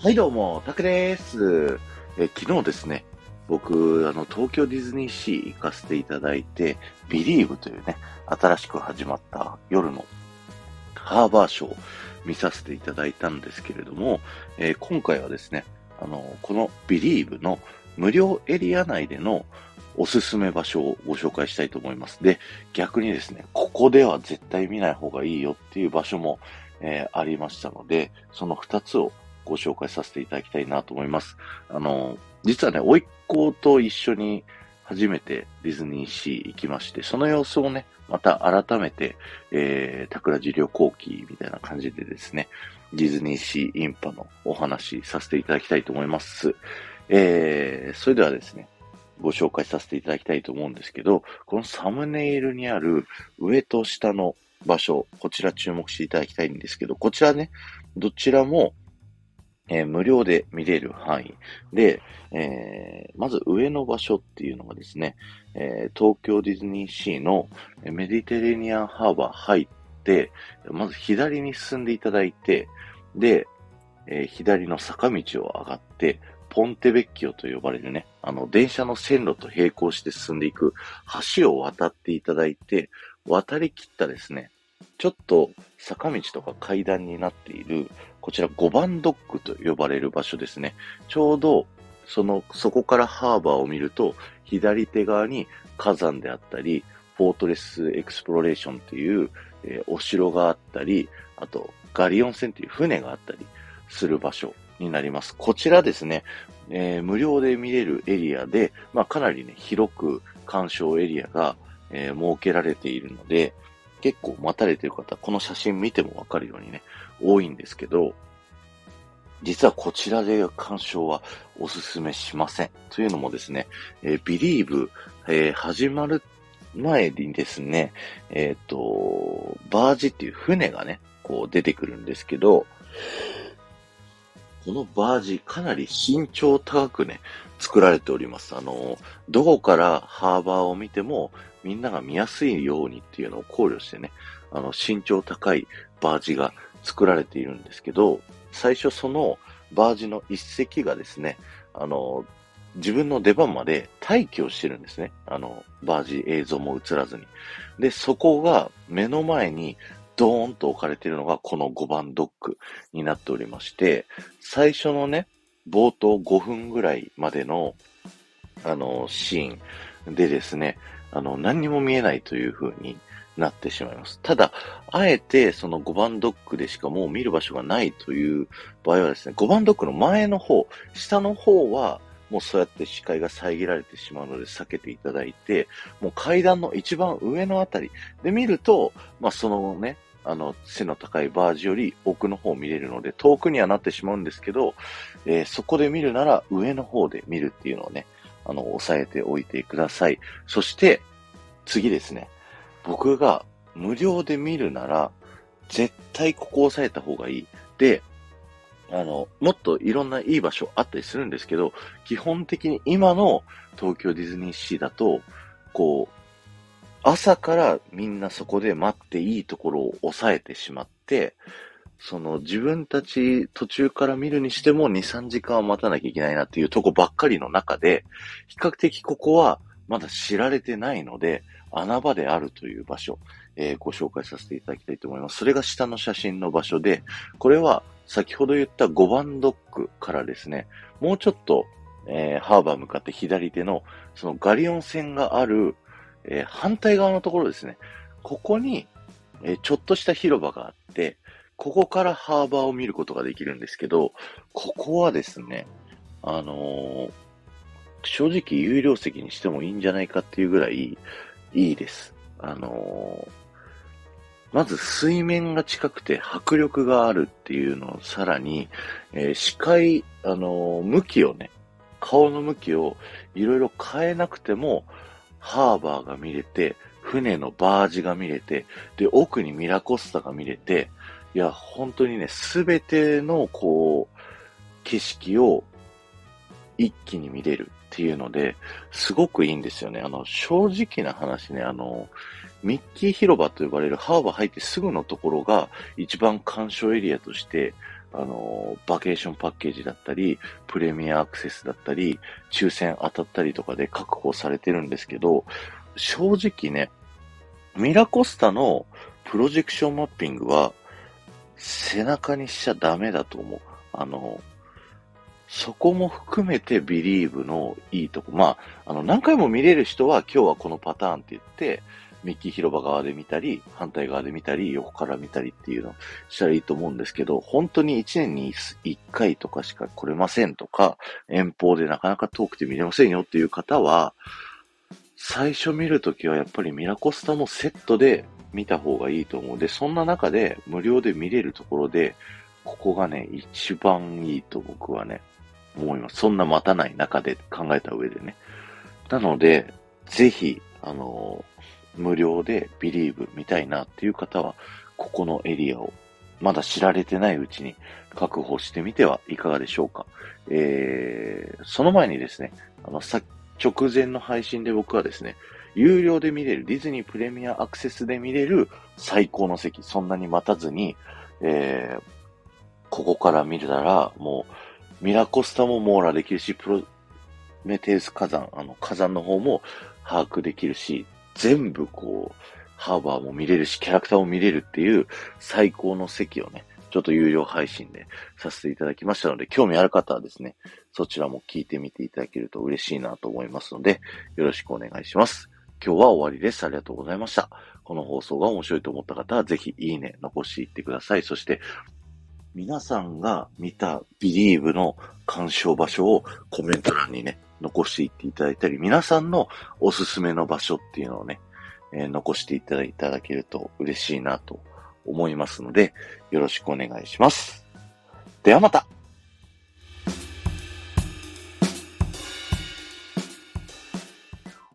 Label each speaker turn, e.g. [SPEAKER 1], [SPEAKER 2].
[SPEAKER 1] はい、どうも、タクです。え昨日ですね、僕、あの、東京ディズニーシー行かせていただいて、ビリーブというね、新しく始まった夜のハーバーショー見させていただいたんですけれども、えー今回はですね、あの、このビリーブの無料エリア内でのおすすめ場所をご紹介したいと思います。で、逆にですね、ここでは絶対見ない方がいいよっていう場所も、えーありましたので、その2つをご紹介させていただきたいなと思います。あの、実はね、甥っ子と一緒に初めてディズニーシー行きまして、その様子をね、また改めて、えー、桜地旅行記みたいな感じでですね、ディズニーシーインパのお話させていただきたいと思います。えー、それではですね、ご紹介させていただきたいと思うんですけど、このサムネイルにある上と下の場所、こちら注目していただきたいんですけど、こちらね、どちらも、えー無料で見れる範囲。で、えーまず上の場所っていうのがですね、えー東京ディズニーシーのメディテレニアンハーバー入って、まず左に進んでいただいて、で、え左の坂道を上がって、ポンテベッキオと呼ばれるね、あの、電車の線路と並行して進んでいく橋を渡っていただいて、渡り切ったですね、ちょっと坂道とか階段になっている、こちら5番ドックと呼ばれる場所ですね。ちょうど、その、そこからハーバーを見ると、左手側に火山であったり、フォートレスエクスプロレーションという、えーお城があったり、あと、ガリオン船という船があったりする場所になります。こちらですね、えー無料で見れるエリアで、まあ、かなりね、広く鑑賞エリアが、えー設けられているので、結構待たれてる方、この写真見てもわかるようにね、多いんですけど、実はこちらで鑑賞はおすすめしません。というのもですね、えー、ビリーブ、えー始まる前にですね、えっ、と、バージっていう船がね、こう出てくるんですけど、このバージかなり身長高くね、作られております。あの、どこからハーバーを見てもみんなが見やすいようにっていうのを考慮してね、あの、身長高いバージが作られているんですけど、最初そのバージの一隻がですね、あの、自分の出番まで待機をしてるんですね。あの、バージ映像も映らずに。で、そこが目の前にドーンと置かれているのがこの5番ドッグになっておりまして、最初のね、冒頭5分ぐらいまでの、あの、シーンでですね、あの、何にも見えないという風になってしまいます。ただ、あえてその5番ドッグでしかもう見る場所がないという場合はですね、5番ドッグの前の方、下の方は、もうそうやって視界が遮られてしまうので避けていただいて、もう階段の一番上のあたりで見ると、まあそのね、あの、背の高いバージより奥の方を見れるので、遠くにはなってしまうんですけど、えーそこで見るなら上の方で見るっていうのをね、あの、押さえておいてください。そして、次ですね。僕が無料で見るなら、絶対ここ押さえた方がいい。で、あの、もっといろんないい場所あったりするんですけど、基本的に今の東京ディズニーシーだと、こう、朝からみんなそこで待っていいところを抑えてしまって、その自分たち途中から見るにしても2、3時間は待たなきゃいけないなっていうとこばっかりの中で、比較的ここはまだ知られてないので、穴場であるという場所、えーご紹介させていただきたいと思います。それが下の写真の場所で、これは先ほど言った5番ドックからですね、もうちょっと、えーハーバー向かって左手の、そのガリオン線がある、えー反対側のところですね。ここに、えちょっとした広場があって、ここからハーバーを見ることができるんですけど、ここはですね、あのー正直有料席にしてもいいんじゃないかっていうぐらいいいです。あのーまず水面が近くて迫力があるっていうのをさらに、えー視界、あの向きをね、顔の向きをいろいろ変えなくても、ハーバーが見れて、船のバージが見れて、で、奥にミラコスタが見れて、いや、本当にね、すべての、こう、景色を一気に見れるっていうので、すごくいいんですよね。あの、正直な話ね、あの、ミッキー広場と呼ばれるハーバー入ってすぐのところが一番鑑賞エリアとして、あの、バケーションパッケージだったり、プレミアアクセスだったり、抽選当たったりとかで確保されてるんですけど、正直ね、ミラコスタのプロジェクションマッピングは、背中にしちゃダメだと思う。あの、そこも含めてビリーブのいいとこ。まあ、あの、何回も見れる人は今日はこのパターンって言って、ミッキー広場側で見たり、反対側で見たり、横から見たりっていうのをしたらいいと思うんですけど、本当に1年に1回とかしか来れませんとか、遠方でなかなか遠くて見れませんよっていう方は、最初見るときはやっぱりミラコスタもセットで見た方がいいと思う。で、そんな中で無料で見れるところで、ここがね、一番いいと僕はね、思います。そんな待たない中で考えた上でね。なので、ぜひ、あの無料でビリーブ見たいなっていう方は、ここのエリアをまだ知られてないうちに確保してみてはいかがでしょうか。えー、その前にですね、あの、さ、直前の配信で僕はですね、有料で見れる、ディズニープレミアアクセスで見れる最高の席、そんなに待たずに、えー、ここから見るなら、もう、ミラコスタも網羅できるし、プロメテウス火山、あの、火山の方も把握できるし、全部こう、ハーバーも見れるし、キャラクターも見れるっていう最高の席をね、ちょっと有料配信でさせていただきましたので、興味ある方はですね、そちらも聞いてみていただけると嬉しいなと思いますので、よろしくお願いします。今日は終わりです。ありがとうございました。この放送が面白いと思った方は、ぜひいいね、残していってください。そして、皆さんが見た Believe の鑑賞場所をコメント欄にね、残していっていただいたり、皆さんのおすすめの場所っていうのをね、えー、残していただいただけると嬉しいなと思いますので、よろしくお願いします。ではまた